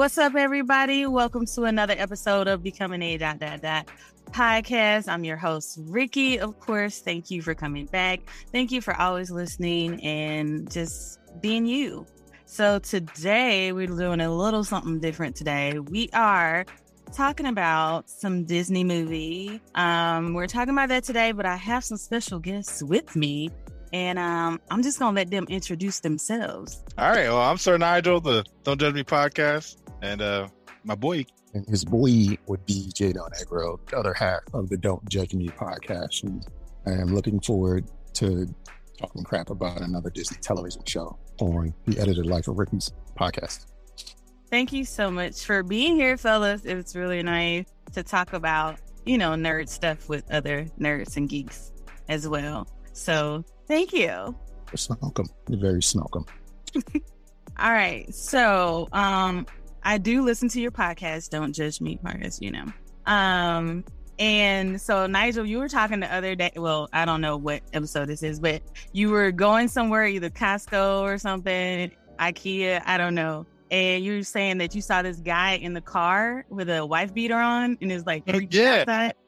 What's up, everybody? Welcome to another episode of Becoming a dot dot dot podcast. I'm your host, Ricky. Of course, thank you for coming back. Thank you for always listening and just being you. So today we're doing a little something different. Today we are talking about some Disney movie. Um, we're talking about that today, but I have some special guests with me and um, I'm just gonna let them introduce themselves. All right. Well, I'm Sir Nigel, the Don't Judge Me podcast, and uh, my boy. And his boy would be Jadon Agro, the other half of the Don't Judge Me podcast. And I am looking forward to talking crap about another Disney television show on the Edited Life of Ricky's podcast. Thank you so much for being here, fellas. It's really nice to talk about, you know, nerd stuff with other nerds and geeks as well. So Thank you. You're welcome. You're very welcome. All right. So um I do listen to your podcast, Don't Judge Me Marcus. you know. Um and so Nigel, you were talking the other day. Well, I don't know what episode this is, but you were going somewhere, either Costco or something, IKEA, I don't know. And you were saying that you saw this guy in the car with a wife beater on and is like yeah. Outside.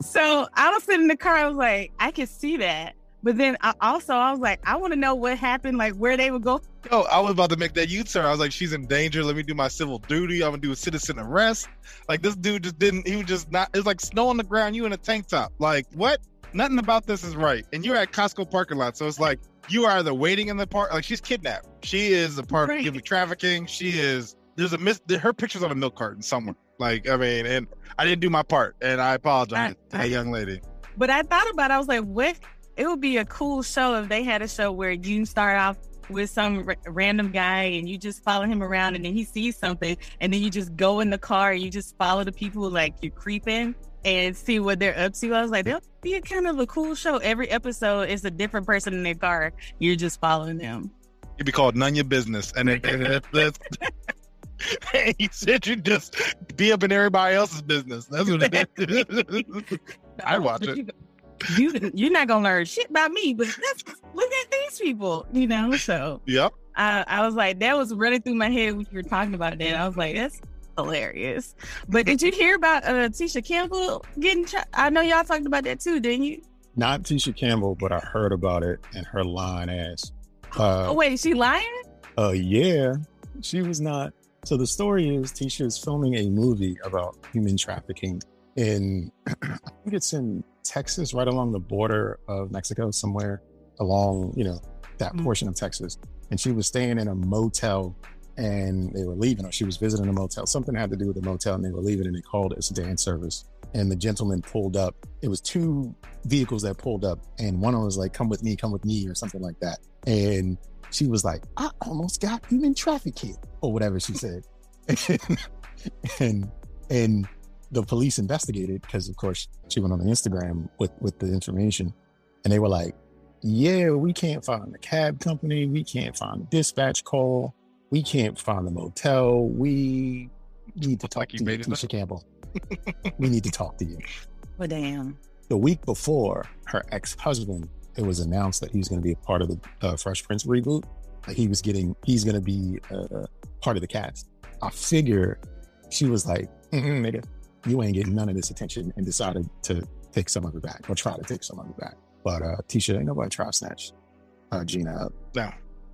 So I was sitting in the car, I was like, I can see that. But then I also I was like, I want to know what happened, like where they would go. Oh, I was about to make that U-turn. I was like, she's in danger. Let me do my civil duty. I'm gonna do a citizen arrest. Like this dude just didn't. He was just not. It's like snow on the ground. You in a tank top. Like what? Nothing about this is right. And you're at Costco parking lot, so it's like you are either waiting in the park. Like she's kidnapped. She is a part right. of trafficking. She is. There's a miss. Her picture's on a milk carton somewhere. Like I mean, and I didn't do my part, and I apologize I, to that young lady. But I thought about. it. I was like, what it would be a cool show if they had a show where you start off with some r- random guy and you just follow him around and then he sees something and then you just go in the car and you just follow the people like you're creeping and see what they're up to. I was like, that'd be a kind of a cool show. Every episode is a different person in their car. You're just following them. It'd be called None Your Business. And it, it, he said you just be up in everybody else's business. That's what it is. I'd watch it you you're not gonna learn shit about me, but look at these people, you know. So yep. I, I was like, that was running through my head when you were talking about that. I was like, that's hilarious. But did you hear about uh, Tisha Campbell getting? Tra- I know y'all talked about that too, didn't you? Not Tisha Campbell, but I heard about it and her lying ass. Uh, oh wait, is she lying? Uh, yeah, she was not. So the story is Tisha is filming a movie about human trafficking in, I think it's in Texas, right along the border of Mexico, somewhere along, you know, that mm-hmm. portion of Texas. And she was staying in a motel and they were leaving, or she was visiting a motel. Something had to do with the motel and they were leaving and they called it a sedan service. And the gentleman pulled up. It was two vehicles that pulled up, and one of them was like, Come with me, come with me, or something like that. And she was like, I almost got human trafficking, or whatever she said. and and the police investigated because, of course, she went on the Instagram with with the information, and they were like, "Yeah, we can't find the cab company. We can't find the dispatch call. We can't find the motel. We need to talk like to you, Tisha Campbell. we need to talk to you." Well, damn. The week before, her ex husband, it was announced that he was going to be a part of the uh, Fresh Prince reboot. Like he was getting, he's going to be uh, part of the cast. I figure she was like, mm-hmm, nigga, you ain't getting none of this attention and decided to take some of it back or try to take some of it back. But uh Tisha, ain't nobody try to snatch uh, Gina up. No.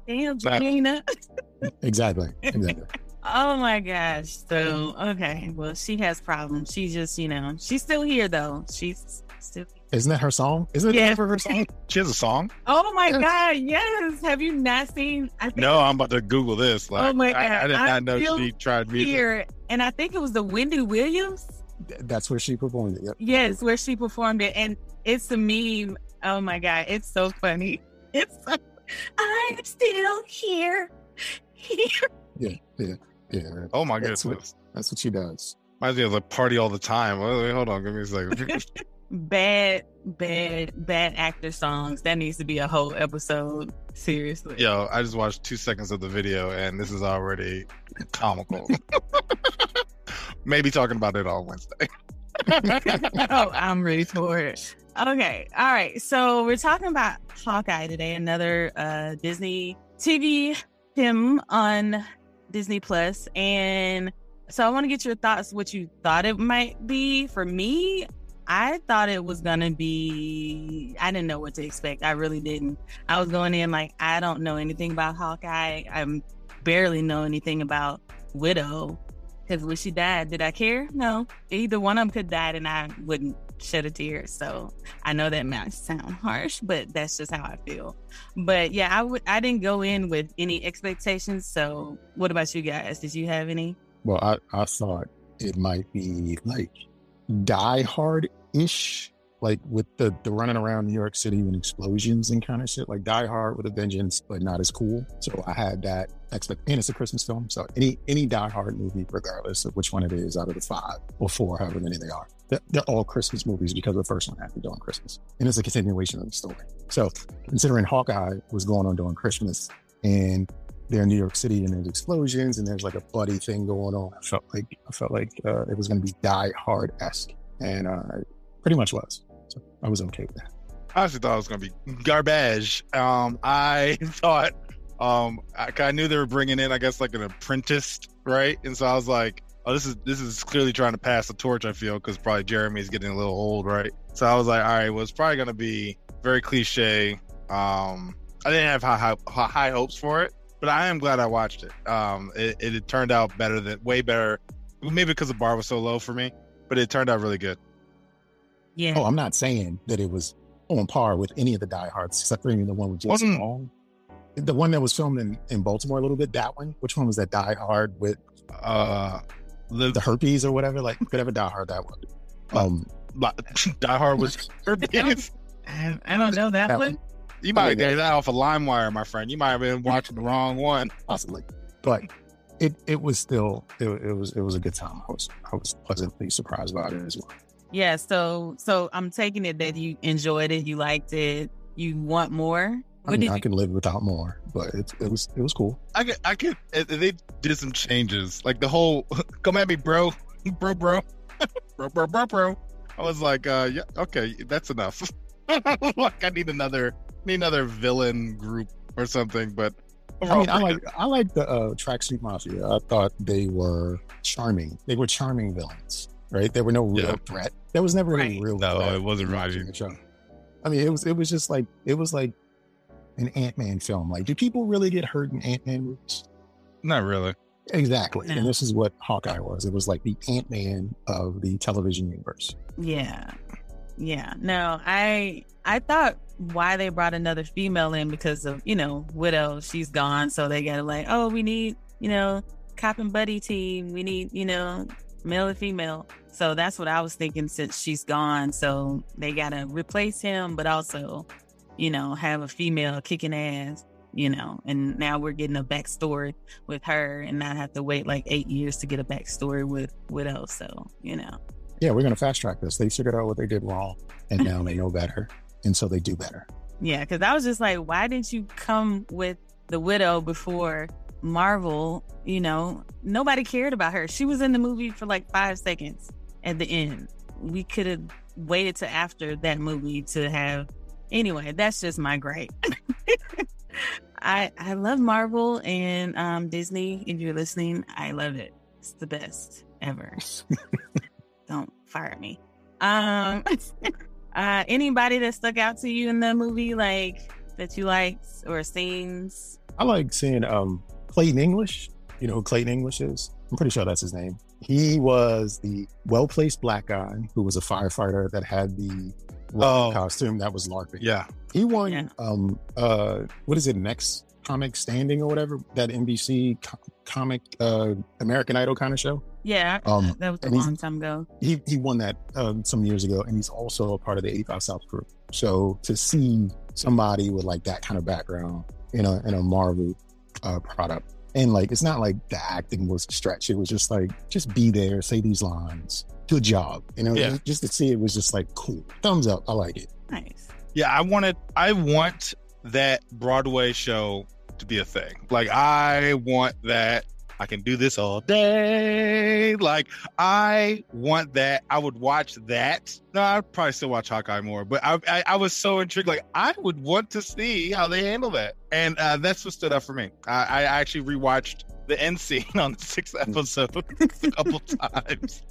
Damn, Gina. exactly. Exactly. oh my gosh. So okay. Well, she has problems. She just, you know, she's still here though. She's still isn't that her song? Isn't yeah. it for her song? She has a song. Oh my god, yes. Have you not seen? I think no, I'm about to Google this. Like, oh my god, I, I did not know she tried music. Here, and I think it was the Wendy Williams that's where she performed it. Yep. Yes, where she performed it, and it's a meme. Oh my god, it's so funny. It's so, I'm still here. Here. Yeah, yeah, yeah. Oh my that's goodness, what, that's what she does. Reminds me of like party all the time. Wait, wait, hold on, give me a second. bad, bad, bad actor songs. That needs to be a whole episode. Seriously. Yo, I just watched two seconds of the video, and this is already comical maybe talking about it on Wednesday. oh, I'm ready for it. Okay. All right. So we're talking about Hawkeye today, another uh, Disney TV film on Disney Plus, and so I want to get your thoughts. What you thought it might be for me? I thought it was gonna be. I didn't know what to expect. I really didn't. I was going in like I don't know anything about Hawkeye. I'm barely know anything about Widow because when she died, did I care? No. Either one of them could die, and I wouldn't shed a tear. So I know that might sound harsh, but that's just how I feel. But yeah, I would. I didn't go in with any expectations. So what about you guys? Did you have any? Well, I, I thought it might be like Die Hard ish, like with the, the running around New York City and explosions and kind of shit, like Die Hard with a vengeance, but not as cool. So I had that expect, and it's a Christmas film. So any any Die Hard movie, regardless of which one it is out of the five or four, however many they are, they're, they're all Christmas movies because the first one happened during Christmas, and it's a continuation of the story. So considering Hawkeye was going on during Christmas and they're in New York City and there's explosions and there's like a buddy thing going on. I felt like I felt like uh, it was going to be Die Hard esque, and uh, pretty much was. So I was okay with that. I actually thought it was going to be garbage. Um, I thought um, I, I knew they were bringing in, I guess, like an apprentice, right? And so I was like, oh, this is this is clearly trying to pass the torch. I feel because probably Jeremy's getting a little old, right? So I was like, all right, well, it's probably going to be very cliche. Um, I didn't have high, high, high hopes for it, but I am glad I watched it. Um, it, it turned out better than way better, maybe because the bar was so low for me, but it turned out really good. Yeah. Oh, I'm not saying that it was on par with any of the Die Hards, except for maybe the one with Jason Wasn't- Long. The one that was filmed in, in Baltimore a little bit, that one. Which one was that Die Hard with Uh, the, the herpes or whatever? Like, whatever Die Hard that was. Um, Die Hard was herpes. I, I don't know that That one. You might get that off a of LimeWire, my friend. You might have been watching the wrong one. possibly, but it it was still it, it was it was a good time. I was I was pleasantly surprised about it as well. Yeah. So so I'm taking it that you enjoyed it, you liked it, you want more. I mean, did I you? can live without more, but it, it was it was cool. I could, I could. They did some changes, like the whole "come at me, bro, bro, bro, bro, bro, bro, bro." I was like, uh, "Yeah, okay, that's enough." like, I need another, need another villain group or something. But I mean, I like I like the uh, tracksuit mafia. I thought they were charming. They were charming villains, right? There were no real Yeah. threat. There was never any Right. real. No, threat it wasn't in really. the show. I mean, it was it was just like it was like an Ant Man film. Like, do people really get hurt in Ant Man movies? not really. Exactly. No. And this is what Hawkeye was. It was like the Ant Man of the television universe. Yeah. Yeah. No, I I thought why they brought another female in because of, you know, Widow, she's gone. So they gotta like, oh, we need, you know, cop and buddy team. We need, you know, male and female. So that's what I was thinking since she's gone. So they gotta replace him, but also, you know, have a female kicking ass, you know, and now we're getting a backstory with her and not have to wait like eight years to get a backstory with Widow. So, you know. Yeah, we're gonna fast track this. They figured out what they did wrong, and now they know better, and so they do better. Yeah, because I was just like, why didn't you come with the widow before Marvel? You know, nobody cared about her. She was in the movie for like five seconds at the end. We could have waited to after that movie to have. Anyway, that's just my gripe. I I love Marvel and um, Disney. If you're listening, I love it. It's the best ever. Don't fire me. Um, uh, anybody that stuck out to you in the movie, like that you liked or scenes? I like seeing um Clayton English. You know who Clayton English is? I'm pretty sure that's his name. He was the well placed black guy who was a firefighter that had the Oh. costume that was LARPing. Yeah, He won Yeah. um uh what is it next comic standing or whatever that NBC co- comic uh American Idol kind of show. Yeah, Um that was a and he's- long time ago. he he won that um, some years ago, and he's also a part of the 85 South group. So to see somebody with like that kind of background in a in a Marvel uh, product, and like it's not like the acting was a stretch. It was just like just be there, say these lines, good job. You know, Yeah. just, just to see it was just like cool, thumbs up. I like it. Nice. yeah. I wanted, I want that Broadway show to be a thing. Like, I want that. I can do this all day. Like, I want that. I would watch that. No, I'd probably still watch Hawkeye more, but I, I, I was so intrigued. Like, I would want to see how they handle that, and uh, that's what stood out for me. I, I actually rewatched the end scene on the sixth episode a couple times.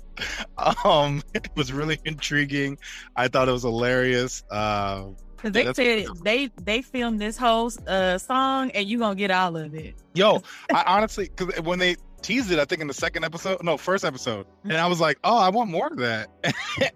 Um, it was really intriguing. I thought it was hilarious. Uh, Cause they That's- said they they filmed this whole uh, song and you gonna get all of it. yo, I honestly, because when they teased it, I think in the second episode, no, first episode, and I was like, oh, I want more of that.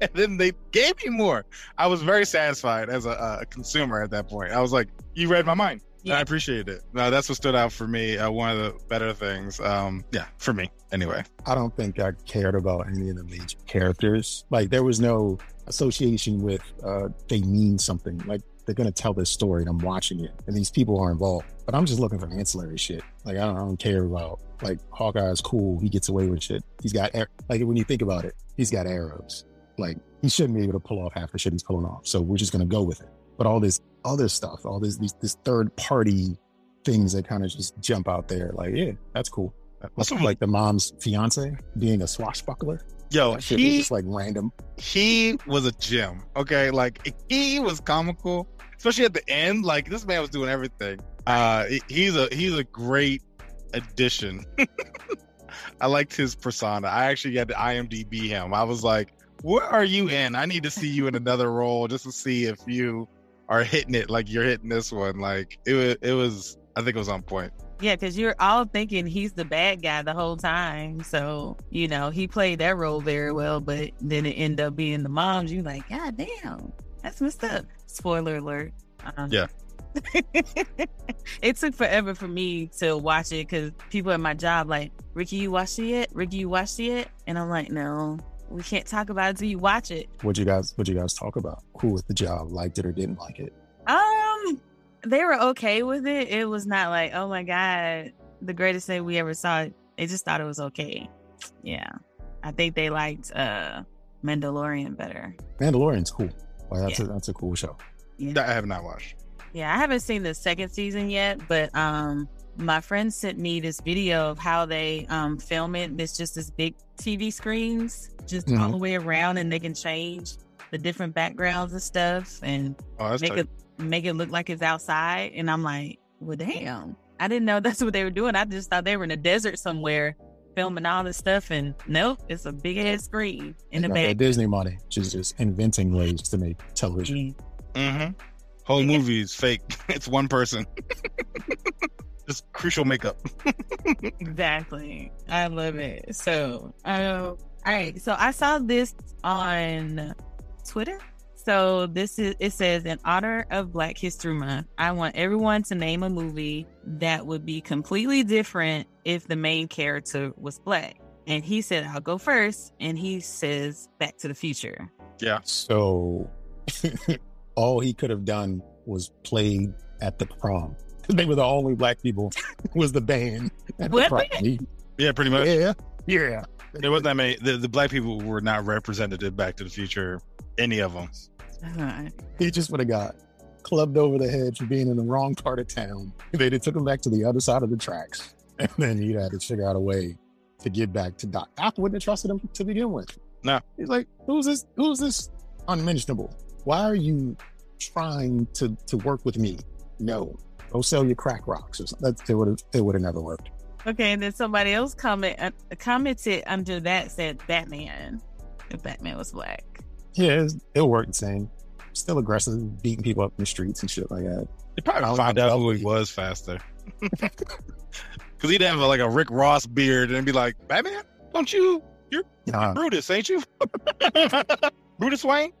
and then they gave me more. I was very satisfied as a, a consumer at that point. I was like, you read my mind. And Yeah. I appreciate it. No, that's what stood out for me. Uh, one of the better things. Um, yeah, for me anyway. I don't think I cared about any of the major characters. Like there was no association with uh they mean something. Like they're gonna tell this story and I'm watching it and these people are involved. But I'm just looking for ancillary shit. Like I don't, I don't care about like Hawkeye's cool. He gets away with shit. He's got like when you think about it, he's got arrows. Like he shouldn't be able to pull off half the shit he's pulling off. So we're just gonna go with it. But all this other stuff, all this these, this third party things that kind of just jump out there, like yeah, that's cool. Also- like the mom's fiance being a swashbuckler. Yo, That shit was he just like random. he was a gem. Okay, like he was comical, especially at the end. Like this man was doing everything. Uh, he's a he's a great addition. I liked his persona. I actually had to IMDb him. I was like, "What are you in? I need to see you in another role just to see if you are hitting it like you're hitting this one." Like it was, it was. I think it was on point. Yeah, because you're all thinking he's the bad guy the whole time. So, you know, he played that role very well, but then it ended up being the moms. You're like, God damn, that's messed up. Spoiler alert. Um, Yeah. it took forever for me to watch it because people at my job like, Ricky, you watched it yet? Ricky, you watched it yet? And I'm like, no, we can't talk about it until you watch it. What you guys what you guys talk about? Who with the job liked it or didn't like it? Um, they were okay with it. It was not like, oh my god, the greatest thing we ever saw. They just thought it was okay. Yeah, I think they liked uh Mandalorian better. Mandalorian's cool. Like that's a that's a cool show. That I have not watched. Yeah, I haven't seen the second season yet, but um, my friend sent me this video of how they um film it. It's just this big TV screens, just all Mhm. the way around, and they can change the different backgrounds and stuff, and Oh, that's make tight. it make it look like it's outside. And I'm like, well, damn, I didn't know that's what they were doing. I just thought they were in a desert somewhere filming all this stuff. And nope, it's a big ass screen in They the back. Disney money, just just inventing ways to make television. Mm-hmm. Whole movie is fake. It's one person. Just crucial makeup. Exactly. I love it. So, um, all right. So I saw this on Twitter. So this is it says in honor of Black History Month, I want everyone to name a movie that would be completely different if the main character was black. And he said, I'll go first. And he says Back to the Future. Yeah. So all he could have done was played at the prom. 'Cause They were the only black people. was the band at the What prom. He- Yeah, pretty much. yeah, yeah. There wasn't that many. The, the black people were not represented in Back to the Future. Any of them. Uh, He just would have got clubbed over the head for being in the wrong part of town. They they took him back to the other side of the tracks, and then he'd had to figure out a way to get back to Doc. Doc wouldn't have trusted him to begin with. No. he's like, "Who's this? Who's this unmentionable? Why are you trying to to work with me? No, go sell your crack rocks or something." That, it would have it would have never worked. okay. And then somebody else comment uh, commented under that said Batman. If Batman was black. Yeah, it'll work the same. Still aggressive, beating people up in the streets and shit like that. They probably I'll- find out I'll- who he was faster. Because he'd have a, like a Rick Ross beard and be like, Batman, don't you? Nah, Brutus, ain't you? Brutus Wayne?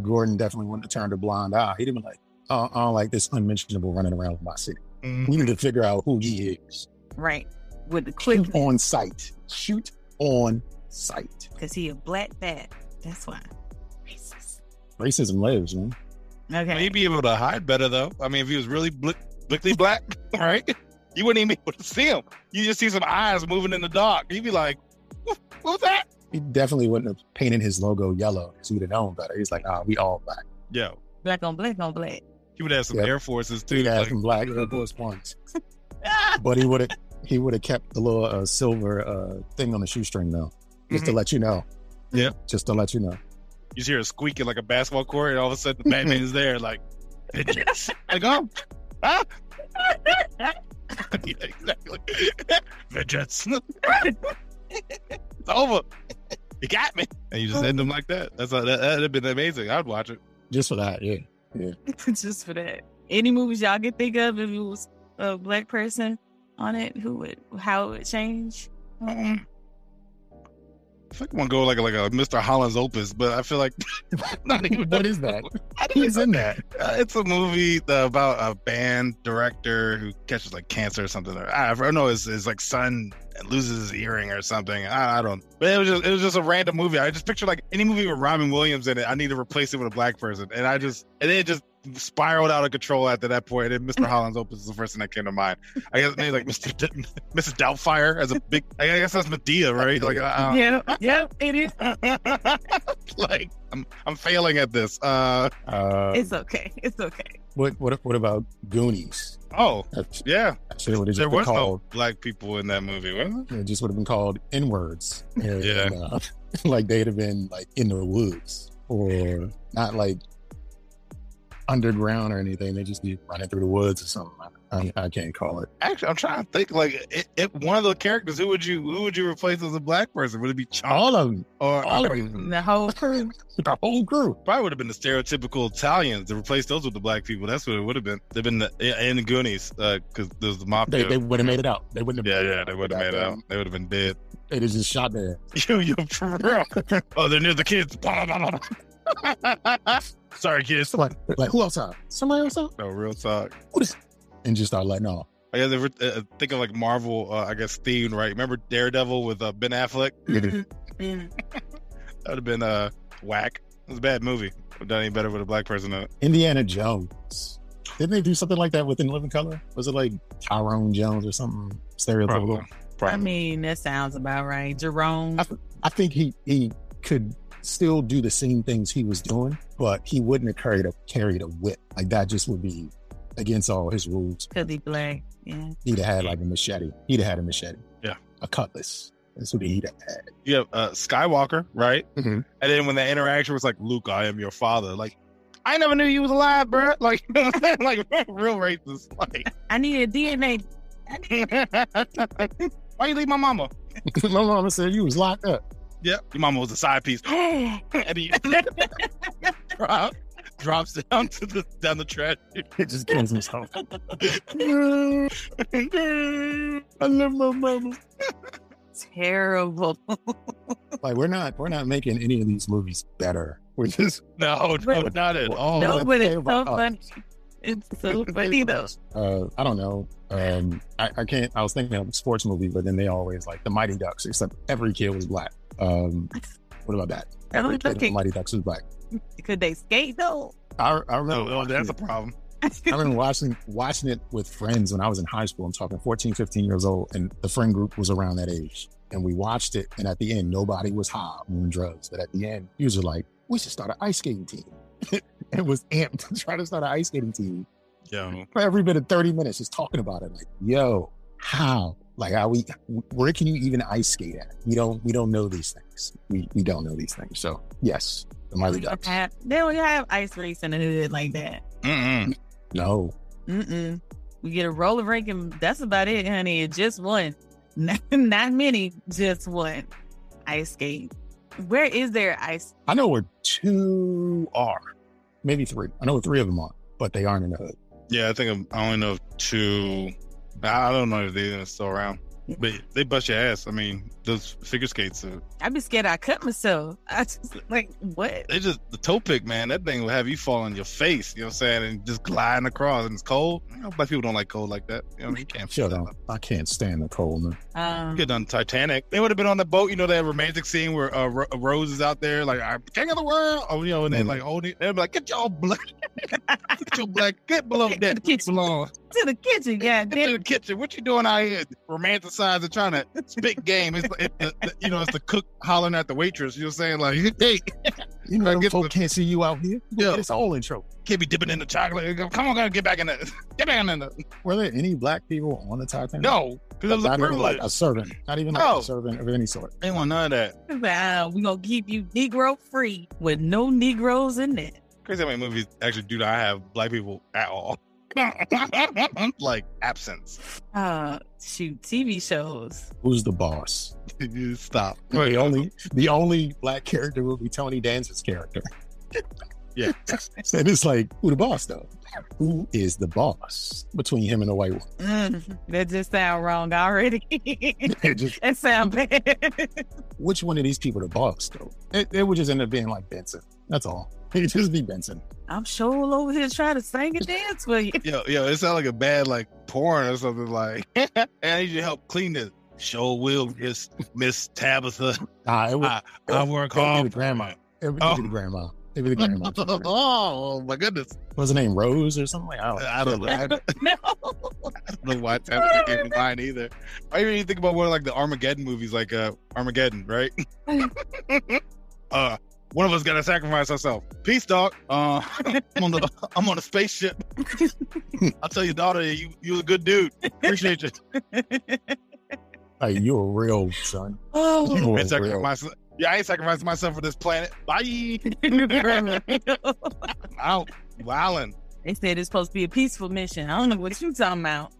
Gordon definitely wouldn't have turned a blind eye. He'd have been like, oh, I don't like this unmentionable running around with my city. Mm, We need to figure out who he is. Right. With the quick Shoot on sight. Shoot on sight. because he a black bat. That's why. Racist. Racism lives, man. Okay. He'd be able to hide better though. I mean, if he was really blick, blickly black, all right, you wouldn't even be able to see him. You just see some eyes moving in the dark. You'd be like, what, what was that? He definitely wouldn't have painted his logo yellow because he'd have known better. He's like, ah, we all black. Yo, black on black on black. he would have some Yep. Air Forces too. He'd have like- some black Air Force Ones. But he would have he would have kept the little uh, silver uh, thing on the shoestring though, just to Mhm. let you know. Yeah. Just to let you know. You just hear a squeaking like a basketball court, and all of a sudden the Batman is there, like, vengeance. like, oh, ah, yeah, exactly. Vengeance. it's over. You got me. And you just end them like that. That's a, that, that'd have been amazing. I'd watch it. Just for that, yeah. Just for that. Any movies y'all could think of if it was a black person on it, who would how it would change? Um, I think I want to go like a, like a Mr. Holland's Opus, but I feel like not even. What is that? Who's in that? Uh, it's a movie about a band director who catches like cancer or something. Or, I don't know. His, his like son loses his earring or something. I, I don't. But it was just it was just a random movie. I just picture like any movie with Robin Williams in it. I need to replace it with a black person, and I just and then it just spiraled out of control after that point. And Mr. Holland's Opus is the first thing that came to mind. I guess maybe like Mr. D- Mrs. Doubtfire as a big. I guess that's Madea, right? Like uh, Yeah, yeah, it is. like I'm I'm failing at this. Uh Uh, It's okay. It's okay. what what what about Goonies? oh That's, yeah, that's what it there been was no black people in that movie, wasn't It just would have been called N words. Yeah. uh, like they'd have been like in the woods or not like underground or anything. They just be running through the woods or something. I, I can't call it. Actually, I'm trying to think. Like, it, it, one of the characters, who would you who would you replace as a black person? Would it be Chunk All of them. or All of them. The whole crew. The whole crew. Probably would have been the stereotypical Italians to replace those with the black people. That's what it would have been. They've been the, in the Goonies uh, because there's the mafia. They, they would have made it out. They wouldn't have. yeah, yeah, they would have made it out. They would have been dead. They'd just shot there. You, you for real? oh, they're near the kids. Sorry, kids. Somebody, like who outside? Somebody outside? No, real talk. What is? And just start letting off. I guess ever uh, think of like Marvel, uh, I guess themed, right? Remember Daredevil with uh, Ben Affleck? That would have been uh, whack. It was a bad movie. Would have done any better with a black person in it. Indiana Jones. Didn't they do something like that with In Living Color? Was it like Tyrone Jones or something stereotypical? Probably. I mean, that sounds about right. Jerome. I think he he could still do the same things he was doing, but he wouldn't have carried a carried a whip. Like that just would be against all his rules. Could be black. Yeah. He'd have had like a machete. He'd have had a machete. Yeah. A cutlass. That's what he'd have had. you have uh, Skywalker, right? Mhm. And then when the interaction was like, Luke, I am your father. Like, I never knew you was alive, bro. Like, you know what I'm saying? like real racist. Like, I need a DNA. why you leave my mama? My mama said you was locked up. Yep, your mama was a side piece. and he drop, drops down to the down the trash. It just kills himself. I love my mama. Terrible. Like we're not we're not making any of these movies better. We're just no, no, not at all. No. no, but it's so us. funny. It's so funny though. uh I don't know. Um I, I can't I was thinking of a sports movie, but then they always like the Mighty Ducks, except every kid was black. Um what about that? Every kid in the Okay. Mighty Ducks was black. Could they skate though? I, I No, remember oh, that's a problem. I remember watching watching it with friends when I was in high school. I'm talking 14, 15 years old, and the friend group was around that age. And we watched it, and at the end, nobody was high on drugs. But at the end, he was like, "We should start an ice skating team." and was amped to try to start an ice skating team Yeah, for every bit of 30 minutes, just talking about it. Like, yo, how? Like, how we? Where can you even ice skate at? We don't. We don't know these things. We we don't know these things. So yes, the Mighty Ducks. Have- They don't have ice race in the hood like that. Mm-mm. No, Mm-mm. We get a roller rink and that's about it, honey. Just one. Not, not many, just one. Ice skate. Where is there ice? I know where two are, maybe three. I know where three of them are, but they aren't in the hood. Yeah, I think I'm, I only know of two. I don't know if they're still around, but they bust your ass. I mean, those figure skates, are, I'd be scared I cut myself. I just like what? they just the toe pick, man. That thing will have you fall on your face. You know what I'm saying? And just gliding across, and it's cold. You know, black people don't like cold like that. You know, you can't. Shut up. I can't stand the cold, man. Um, Get done Titanic. They would have been on the boat. You know that romantic scene where uh, Ro- Rose is out there, like I'm king of the world. Oh, you know, and they Mhm. like holding. They'd be like, "Get your black, get your black, get below Get that, the kitchen. to the kitchen, yeah. Get to the kitchen. What you doing out here? Romanticizing, trying to spit game. It's, it, it- you know, it's the cook hollering at the waitress. You know what I'm saying? Like, hey, You know, them get folk the- can't see you out here. Yeah. It's all intro. can't be dipping in the chocolate. Come on, gotta get back in the, get back in the. Were there any black people on the Titanic? No, because it was a not even like a servant. Not even like No. a servant of any sort. They want none of that. Wow, we gonna keep you Negro free with no Negroes in it. Crazy how many movies actually do not have black people at all. Like absence. Uh, shoot, TV shows. Who's the boss? Stop. The only the only black character will be Tony Danza's character. Yeah. and it's like, who the boss though? Who is the boss between him and the white woman? Mm, that just sound wrong already. It just, that sound bad. which one of these people the boss though? It, it would just end up being like Benson. That's all. It'd just be Benson. I'm sure over here trying to sing and dance for you. Yo, yo, it sounds like a bad like porn or something like. I need you to help clean this. Show will miss Miss Tabitha. Ah, it would, I, I work it would be hard. the grandma. It would Oh. be the grandma. It would be the grandma. What oh my goodness! was her name? Rose or something? Like, I don't know. I don't know. I don't no. know why Tabitha came to mind either. I even think about one of like the Armageddon movies, like uh Armageddon, right? uh, one of us got to sacrifice ourselves. Peace, dog. Uh, I'm on the I'm on a spaceship. I'll tell your daughter you you a good dude. Appreciate you. Like, you're a real son. Oh, You're And a real. sacrifice. Yeah, I ain't sacrificing myself for this planet. Bye. Out. Wildin'. they said it's supposed to be a peaceful mission. I don't know what you talking about.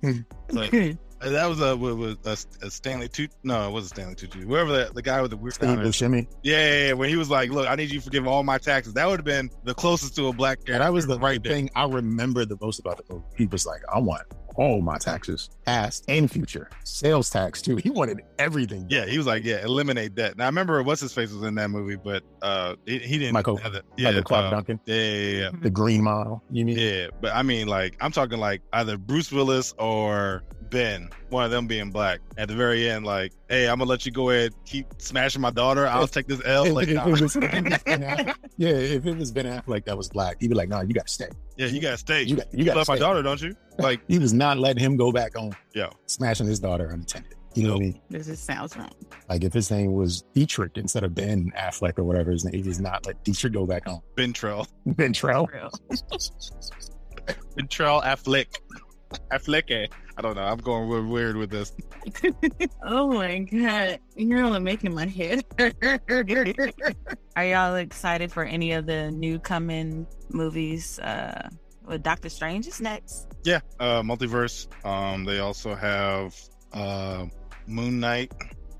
Like, Uh, That was a was a, a Stanley Tucci. No, it wasn't Stanley Tucci. Whoever the, the guy with the weird Steve. Buscemi. Yeah, yeah, yeah, when he was like, "Look, I need you to forgive all my taxes." That would have been the closest to a black guy. That was the right thing I remember the most about the movie. He was like, I want all my taxes, past and future. Sales tax too. He wanted everything. Yeah, he was like, "Yeah, eliminate that." Now I remember what's his face was in that movie, but uh, he, he didn't. Michael- have. Yeah, like Clarke uh, Duncan, yeah, yeah, yeah. the Green Mile. You mean? Yeah, but I mean, like, I'm talking like either Bruce Willis or Ben, one of them being black. At the very end, like, hey, I'm gonna let you go ahead, keep smashing my daughter. I'll take this L. Like, if nah. it was- if was Affleck- yeah, if it was Ben Affleck that was black, he'd be like, "No, you got to stay. yeah, you gotta stay. You You, got, you got love to my stay." daughter, don't you? Like, He was not letting him go back on. Yo. smashing his daughter unattended. You know what I mean? This just sounds wrong. Like if his name was Dietrich instead of Ben Affleck or whatever his name, he does not let Dietrich go back on. Ben Trell, Ben Trell. Ben Trell Affleck, Affleck. I don't know. I'm going real weird with this. oh my god, you're only making my head. Are y'all excited for any of the new coming movies? Uh, with Doctor Strange is next. Yeah, uh, multiverse. Um, they also have uh, Moon Knight.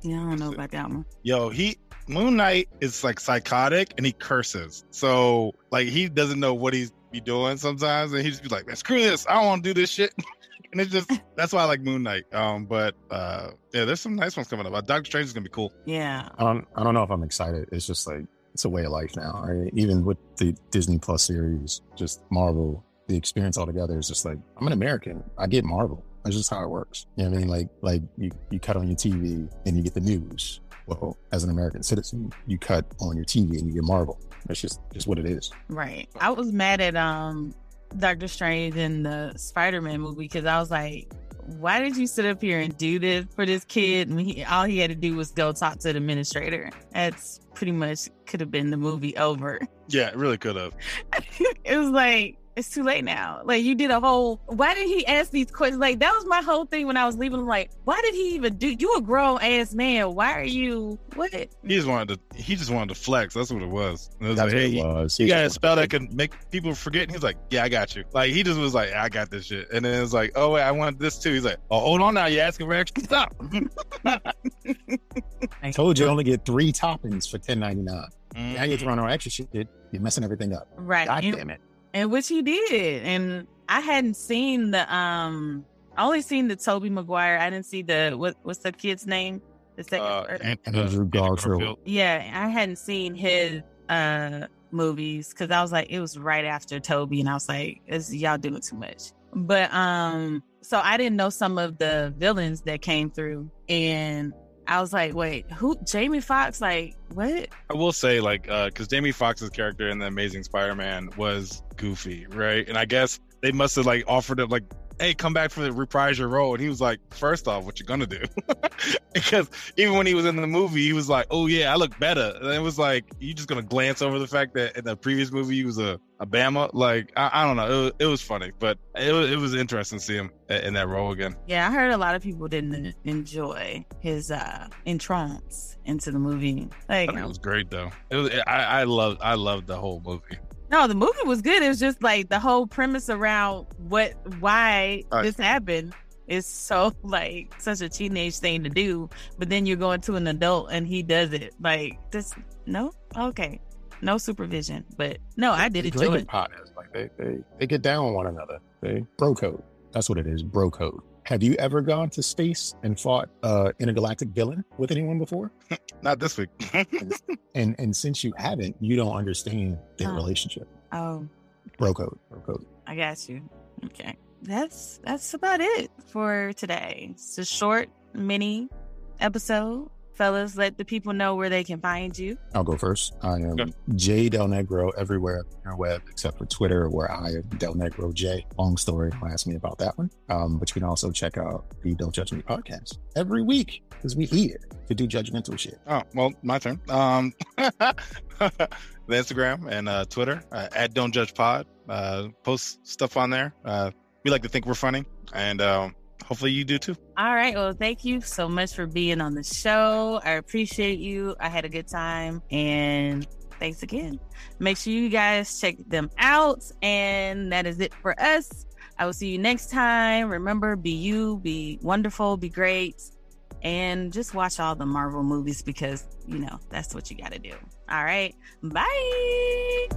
Yeah, I don't know about that one. Yo, he Moon Knight is like psychotic and he curses. So like he doesn't know what he's be doing sometimes, and he just be like, "Man, screw this! I don't want to do this shit." and it's just that's why I like Moon Knight. Um, but uh, yeah, there's some nice ones coming up. Uh, Doctor Strange is gonna be cool. Yeah. I don't, I don't know if I'm excited. It's just like it's a way of life now. Right? Even with the Disney Plus series, just Marvel, the experience altogether is just like I'm an American. I get Marvel. That's just how it works. You know what I mean? Like like you, you cut on your TV and you get the news. Well, as an American citizen, you cut on your TV and you get Marvel. That's just just what it is. Right. I was mad at um Doctor Strange in the Spider Man movie because I was like, why did you sit up here and do this for this kid? And he, all he had to do was go talk to the administrator. That's pretty much could have been the movie over. Yeah, it really could have. it was like, it's too late now. Like you did a whole. Why did he ask these questions? Like that was my whole thing when I was leaving. I'm like, why did he even do? You a grown ass man. Why are you? What? He just wanted to. He just wanted to flex. That's what it was. It was That's like, what hey, it was. you got a spell that can make people forget. And he's like, yeah, I got you. Like he just was like, I got this shit. And then it's like, oh wait, I want this too. He's like, oh hold on now, you asking for extra stuff. I told you I only get three toppings for ten ninety nine. Mm-hmm. Now you're throwing on extra shit. You're messing everything up. Right. God And- damn it. And which he did. And i hadn't seen the um i only seen the Tobey Maguire. I didn't see the what what's the kid's name? The second Uh, Andrew Garfield. yeah i hadn't seen his uh movies because i was like it was right after Tobey and i was like is y'all doing too much. But um so i didn't know some of the villains that came through and i was like wait who jamie Foxx? like what I will say, like, uh, because Jamie Foxx's character in the Amazing Spider-Man was goofy, right? And I guess they must have like offered him like, "Hey, come back for the reprise your role," and he was like, first off, what you gonna do?" because even when he was in the movie, he was like, "Oh yeah, I look better," and it was like, you just gonna glance over the fact that in the previous movie he was a a Bama. Like, I, I don't know, it was, it was funny, but it was it was interesting to see him in that role again. Yeah, I heard a lot of people didn't enjoy his uh entrance into the movie. Like, it was great though. It was I I loved I loved the whole movie. No, the movie was good. It was just like the whole premise around what why Right. this happened is so like such a teenage thing to do. But then you're going to an adult and he does it. Like this no? Okay. No supervision. But no, I did enjoy it. partners. Like they, they they get down on one another. They bro code. That's what it is. Bro code. Have you ever gone to space and fought uh intergalactic villain with anyone before? Not this week. And and since you haven't, you don't understand their Oh. relationship. Oh, Bro code. Bro code. I got you. Okay. That's that's about it for today. It's a short mini episode. Fellas, let the people know where they can find you. I'll go first. I am Okay. J Del Negro everywhere on the web except for Twitter, where I am Del Negro J. Long story. Don't ask me about that one. Um, but you can also check out the Don't Judge Me podcast every week because we here to do judgmental shit. Oh, well, my turn. Um, the Instagram and uh, Twitter uh, at Don't Judge Pod. Uh, post stuff on there. Uh, we like to think we're funny, and um, hopefully you do too. All right. Well, thank you so much for being on the show. I appreciate you. I had a good time and thanks again. Make sure you guys check them out. And that is it for us. I will see you next time. Remember, be you, be wonderful, be great, and just watch all the Marvel movies because, you know, that's what you got to do. All right. Bye.